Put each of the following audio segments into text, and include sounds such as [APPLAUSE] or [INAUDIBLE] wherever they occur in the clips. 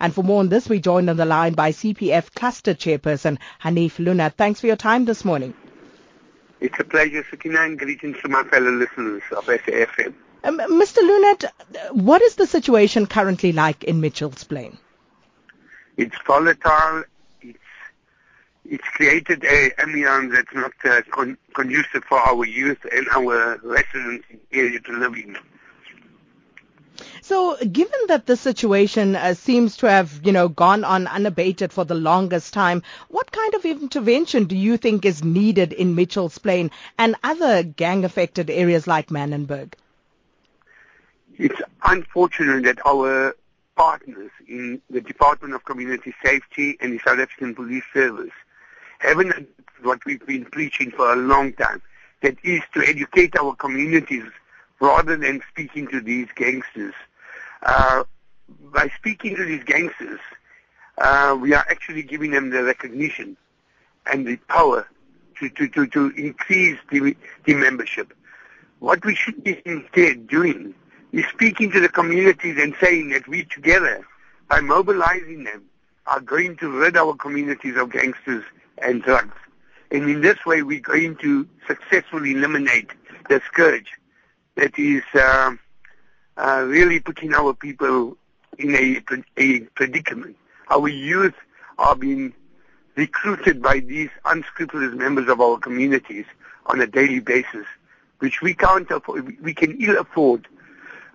And for more on this, we joined on the line by CPF Cluster Chairperson Hanif Loonat. Thanks for your time this morning. It's a pleasure, Sakina, and greetings to my fellow listeners of SAFM. Um, Mr. Loonat, what is the situation currently like in Mitchell's Plain? It's volatile. It's it's created a ambience that's not uh, con- conducive for our youth and our residents in the area to live in. So, given that the situation uh, seems to have, you know, gone on unabated for the longest time, what kind of intervention do you think is needed in Mitchell's Plain and other gang-affected areas like Manenberg? It's unfortunate that our partners in the Department of Community Safety and the South African Police Service haven't what we've been preaching for a long time, that is to educate our communities rather than speaking to these gangsters. Uh, by speaking to these gangsters, uh, we are actually giving them the recognition and the power to, to, to, to increase the, the membership. What we should be instead doing is speaking to the communities and saying that we together, by mobilizing them, are going to rid our communities of gangsters and drugs. And in this way, we're going to successfully eliminate the scourge that is uh, uh, really putting our people in a, a predicament. Our youth are being recruited by these unscrupulous members of our communities on a daily basis, which we can't afford, we can ill afford.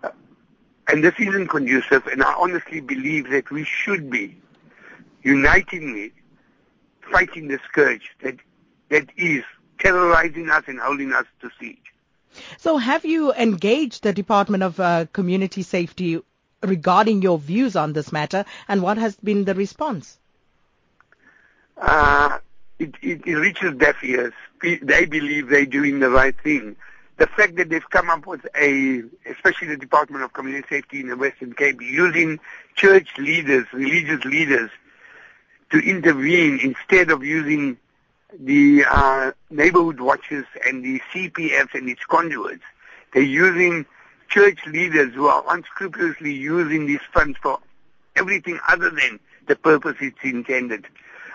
Uh, and this isn't conducive, and I honestly believe that we should be unitingly fighting the scourge that, that is terrorizing us and holding us to siege. So have you engaged the Department of uh, Community Safety regarding your views on this matter, and what has been the response? Uh, it, it, it reaches deaf ears. They believe they're doing the right thing. The fact that they've come up with a, especially the Department of Community Safety in the Western Cape, using church leaders, religious leaders, to intervene instead of using the uh, neighborhood watches and the CPFs and its conduits. They're using church leaders who are unscrupulously using these funds for everything other than the purpose it's intended.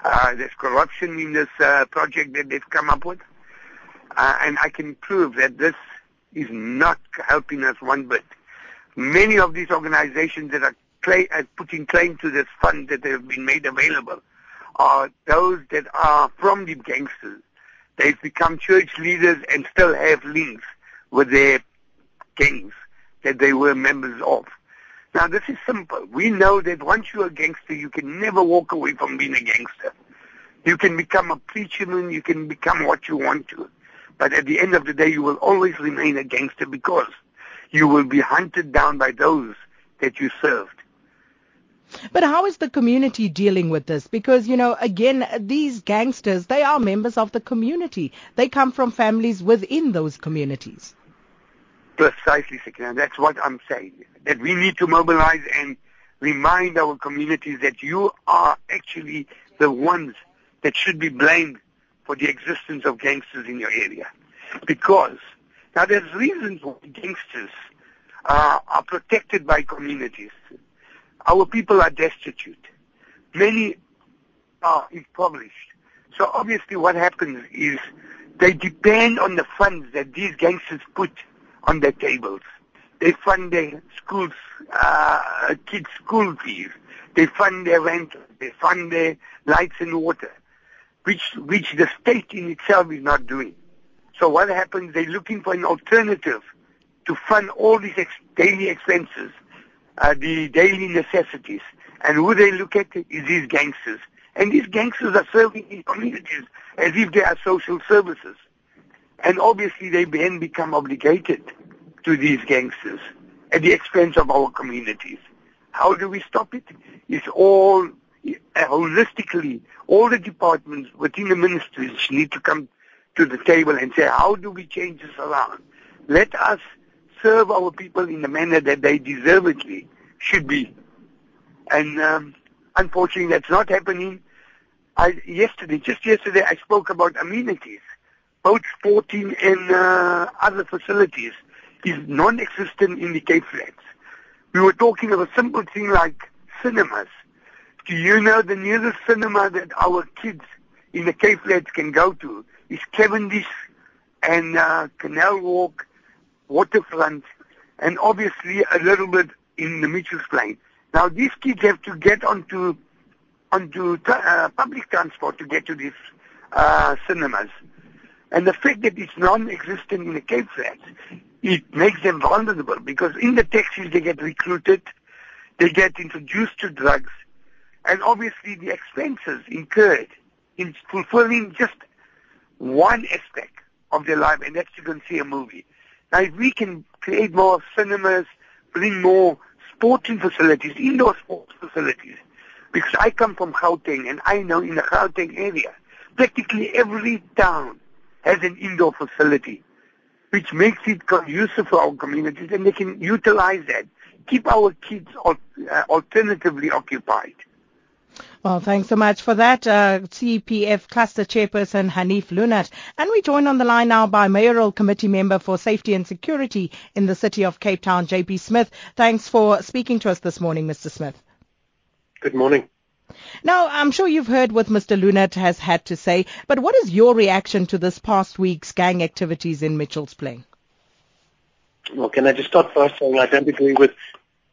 Uh, there's corruption in this uh, project that they've come up with, uh, and I can prove that this is not helping us one bit. Many of these organizations that are claim, uh, putting claim to this fund that have been made available are those that are from the gangsters. They've become church leaders and still have links with their gangs that they were members of. Now this is simple. We know that once you're a gangster, you can never walk away from being a gangster. You can become a preacherman, you can become what you want to. But at the end of the day, you will always remain a gangster because you will be hunted down by those that you served. But how is the community dealing with this? Because, you know, again, these gangsters, they are members of the community. They come from families within those communities. Precisely, Sakina. That's what I'm saying. That we need to mobilize and remind our communities that you are actually the ones that should be blamed for the existence of gangsters in your area. Because, now there's reasons why gangsters uh, are protected by communities. Our people are destitute. Many are impoverished. So obviously what happens is they depend on the funds that these gangsters put on their tables. They fund their schools, uh, kids' school fees. They fund their rent. They fund their lights and water, which, which the state in itself is not doing. So what happens, they're looking for an alternative to fund all these ex- daily expenses uh, the daily necessities. And who they look at is these gangsters. And these gangsters are serving in communities as if they are social services. And obviously they then become obligated to these gangsters at the expense of our communities. How do we stop it? It's all uh, holistically, all the departments within the ministries need to come to the table and say, how do we change this around? Let us serve our people in the manner that they deservedly should be. And um, unfortunately, that's not happening. I, yesterday, just yesterday, I spoke about amenities. Both sporting and uh, other facilities is non-existent in the Cape Flats. We were talking of a simple thing like cinemas. Do you know the nearest cinema that our kids in the Cape Flats can go to is Cavendish and uh, Canal Walk, Waterfront, and obviously a little bit in the Mitchell's Plain. Now these kids have to get onto onto uh, public transport to get to these uh, cinemas. And the fact that it's non-existent in the Cape Flats, it makes them vulnerable because in the taxis they get recruited, they get introduced to drugs, and obviously the expenses incurred in fulfilling just one aspect of their life, and that's to go and see a movie. Now, if we can create more cinemas, bring more sporting facilities, indoor sports facilities, because I come from Gauteng, and I know in the Gauteng area, practically every town has an indoor facility, which makes it conducive for our communities, and they can utilize that, keep our kids uh, alternatively occupied. Well, thanks so much for that, uh, CPF Cluster Chairperson Hanif Loonat. And we join on the line now by Mayoral Committee Member for Safety and Security in the City of Cape Town, JP Smith. Thanks for speaking to us this morning, Mr. Smith. Good morning. Now, I'm sure you've heard what Mr. Loonat has had to say, but what is your reaction to this past week's gang activities in Mitchell's Plain? Well, can I just start first saying I don't agree with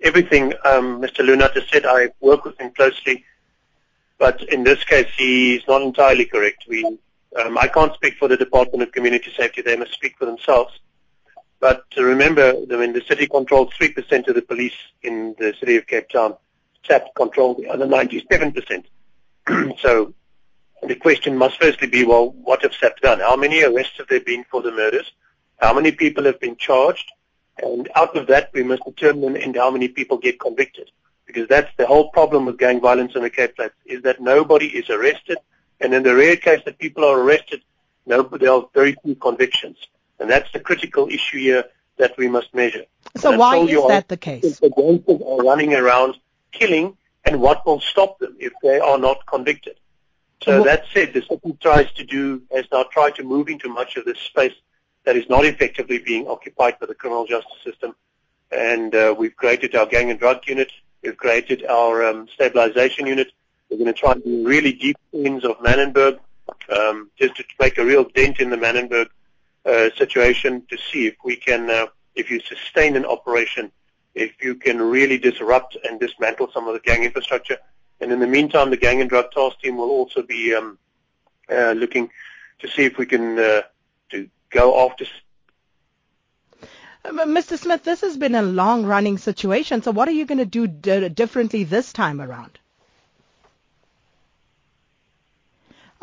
everything um, Mr. Loonat has said. I work with him closely but in this case, he's not entirely correct. We, um, I can't speak for the Department of Community Safety. They must speak for themselves. But remember, mean, the city controls 3% of the police in the city of Cape Town. SAP controls the other 97%. [CLEARS THROAT] so the question must firstly be, well, what have SAP done? How many arrests have there been for the murders? How many people have been charged? And out of that, we must determine and how many people get convicted because that's the whole problem with gang violence in the Cape Flats, is that nobody is arrested, and in the rare case that people are arrested, no, there are very few convictions. And that's the critical issue here that we must measure. So why is that the case? The gangsters are running around killing, and what will stop them if they are not convicted? So well, that said, the city tries to do, has now tried to move into much of this space that is not effectively being occupied by the criminal justice system. And uh, we've created our gang and drug unit We've created our um, stabilization unit. We're going to try and do really deep cleans of Manenberg, um, just to make a real dent in the Manenberg uh, situation to see if we can, uh, if you sustain an operation, if you can really disrupt and dismantle some of the gang infrastructure. And in the meantime, the gang and drug task team will also be um, uh, looking to see if we can uh, to go after Mr. Smith, this has been a long running situation. So what are you going to do d- differently this time around?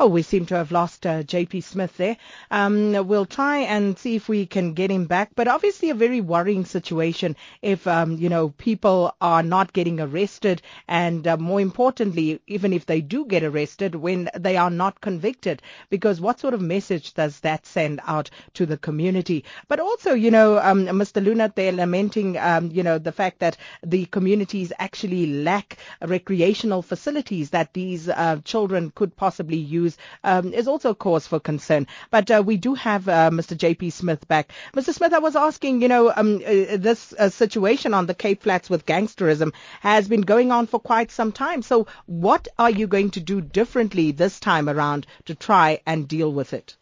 Oh, we seem to have lost uh, JP Smith there. Um, we'll try and see if we can get him back. But obviously, a very worrying situation if um, you know people are not getting arrested, and uh, more importantly, even if they do get arrested, when they are not convicted, because what sort of message does that send out to the community? But also, you know, um, Mr. Loonat, they're lamenting, um, you know, the fact that the communities actually lack recreational facilities that these uh, children could possibly use um, is also a cause for concern. But uh, we do have uh, Mr. J.P. Smith back. Mr. Smith, I was asking, you know, um, uh, this uh, situation on the Cape Flats with gangsterism has been going on for quite some time. So what are you going to do differently this time around to try and deal with it?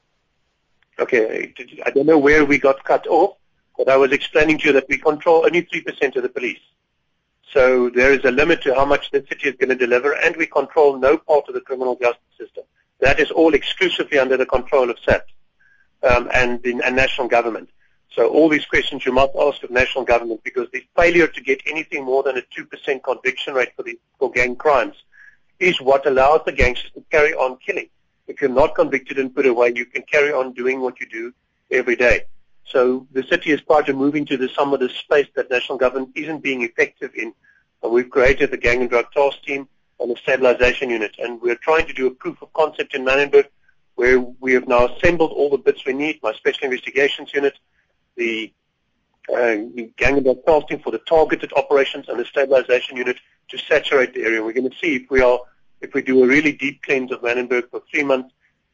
Okay, I don't know where we got cut off, but I was explaining to you that we control only 3% of the police. So there is a limit to how much the city is going to deliver, and we control no part of the criminal justice system. That is all exclusively under the control of SAP um, and the and national government. So all these questions you must ask of national government because the failure to get anything more than a 2% conviction rate for, the, for gang crimes is what allows the gangsters to carry on killing. If you're not convicted and put away, you can carry on doing what you do every day. So the city is part of moving to the, some of the space that national government isn't being effective in. And we've created the gang and drug task team and a stabilization unit. And we're trying to do a proof of concept in Manenberg where we have now assembled all the bits we need, my special investigations unit, the uh, gang and drug task for the targeted operations and the stabilization unit to saturate the area. We're going to see if we are, if we do a really deep cleanse of Manenberg for three months,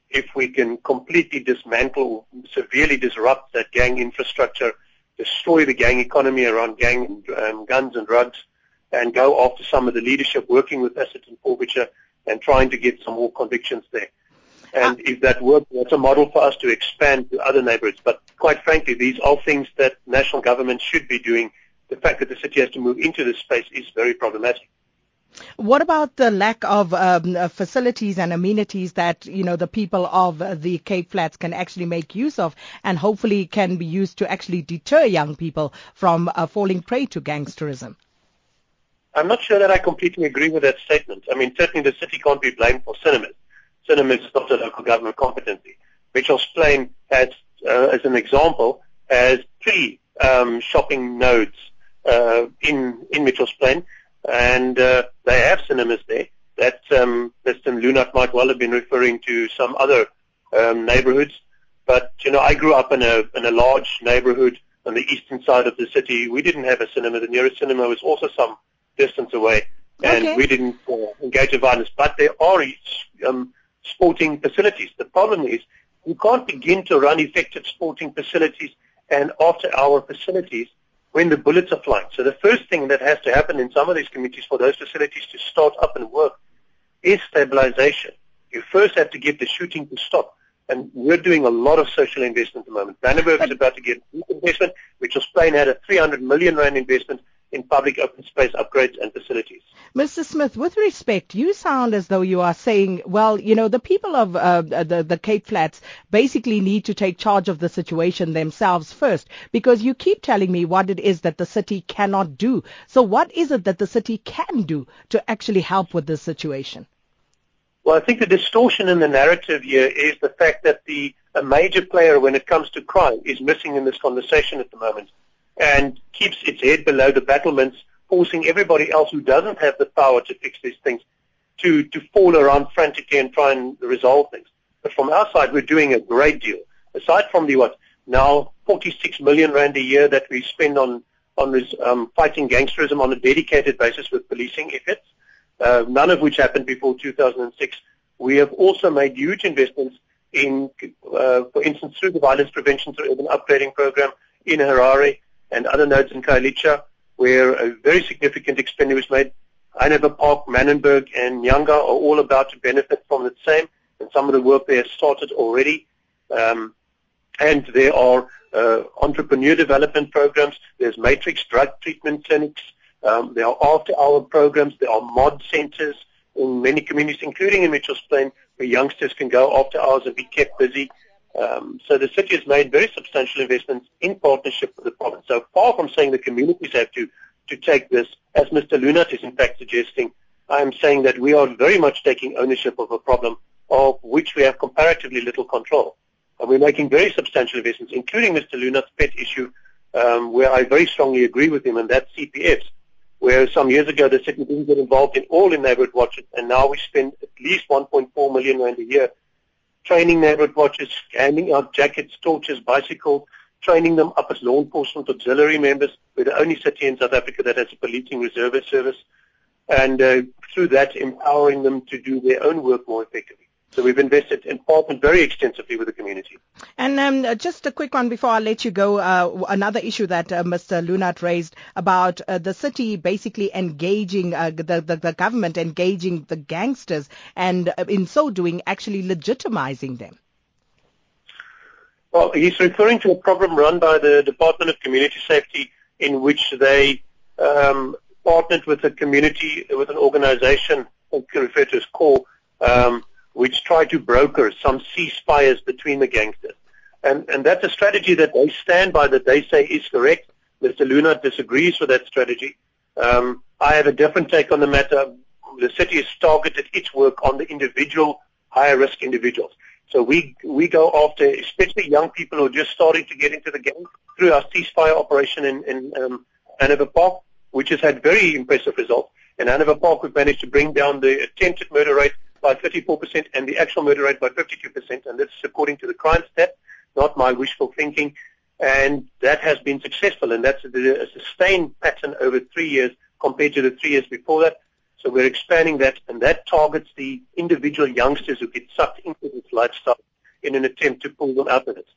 if we can completely dismantle, severely disrupt that gang infrastructure, destroy the gang economy around gang and um, guns and drugs, and go after some of the leadership working with asset and forfeiture and trying to get some more convictions there. And if that works, that's a model for us to expand to other neighborhoods. But quite frankly, these are things that national government should be doing. The fact that the city has to move into this space is very problematic. What about the lack of um, uh, facilities and amenities that you know the people of the Cape Flats can actually make use of, and hopefully can be used to actually deter young people from uh, falling prey to gangsterism? I'm not sure that I completely agree with that statement. I mean, certainly the city can't be blamed for cinemas. Cinemas is not a local government competency. Mitchell's Plain has, uh, as an example, has three um, shopping nodes uh, in in Mitchell's Plain, and uh, they have cinemas there. That um, Mr. Loonat might well have been referring to some other um, neighborhoods, but you know, I grew up in a in a large neighborhood on the eastern side of the city. We didn't have a cinema. The nearest cinema was also some distance away, and Okay. we didn't uh, engage in violence. But there are um, sporting facilities. The problem is you can't begin to run effective sporting facilities and after-hour facilities when the bullets are flying. So the first thing that has to happen in some of these communities for those facilities to start up and work is stabilization. You first have to get the shooting to stop. And we're doing a lot of social investment at the moment. Manenberg is about to get deep investment, which was Plain had a 300 million rand investment in public open space upgrades and facilities. Mr. Smith, with respect, you sound as though you are saying, well, you know, the people of uh, the, the Cape Flats basically need to take charge of the situation themselves first, because you keep telling me what it is that the city cannot do. So what is it that the city can do to actually help with this situation? Well, I think the distortion in the narrative here is the fact that the a major player when it comes to crime is missing in this conversation at the moment and keeps its head below the battlements, forcing everybody else who doesn't have the power to fix these things to, to fall around frantically and try and resolve things. But from our side, we're doing a great deal. Aside from the what now 46 million rand a year that we spend on on um, fighting gangsterism on a dedicated basis with policing efforts, uh, none of which happened before 2006. We have also made huge investments in, uh, for instance, through the violence prevention through urban upgrading program in Harare and other nodes in Khayelitsha, where a very significant expenditure was made. Hanover Park, Manenberg, and Nyanga are all about to benefit from the same, and some of the work there has started already. Um, and there are uh, entrepreneur development programs. There's matrix drug treatment clinics. Um, there are after-hour programs. There are mod centers in many communities, including in Mitchell's Plain, where youngsters can go after hours and be kept busy. Um, so the city has made very substantial investments in partnership with the province. So far from saying the communities have to, to take this, as Mr. Loonat is in fact suggesting, I am saying that we are very much taking ownership of a problem of which we have comparatively little control. And we're making very substantial investments, including Mr. Loonat's pet issue, um, where I very strongly agree with him, and that's CPFs, where some years ago the city didn't get involved in all in neighborhood watches, and now we spend at least 1.4 million rand a year training neighborhood watches, handing out jackets, torches, bicycles, training them up as law enforcement auxiliary members. We're the only city in South Africa that has a policing reserve service, and uh, through that empowering them to do their own work more effectively. So we've invested in partnered very extensively with the community. And um, just a quick one before I let you go. Uh, another issue that uh, Mr. Loonat raised about uh, the city basically engaging uh, the, the, the government engaging the gangsters, and uh, in so doing, actually legitimizing them. Well, he's referring to a program run by the Department of Community Safety in which they um, partnered with a community, with an organization referred to as CORE, um, which tried to broker some ceasefires between the gangsters. And, and that's a strategy that they stand by, that they say is correct. Mr. Luna disagrees with that strategy. Um, I have a different take on the matter. The city has targeted its work on the individual, higher risk individuals. So we we go after especially young people who are just starting to get into the game through our ceasefire operation in, in um, Hanover Park, which has had very impressive results. In Hanover Park, we've managed to bring down the attempted murder rate by 34% and the actual murder rate by 52%, and this is according to the crime stat, not my wishful thinking. And that has been successful, and that's a, a sustained pattern over three years compared to the three years before that. So we're expanding that, and that targets the individual youngsters who get sucked into this lifestyle in an attempt to pull them out of it.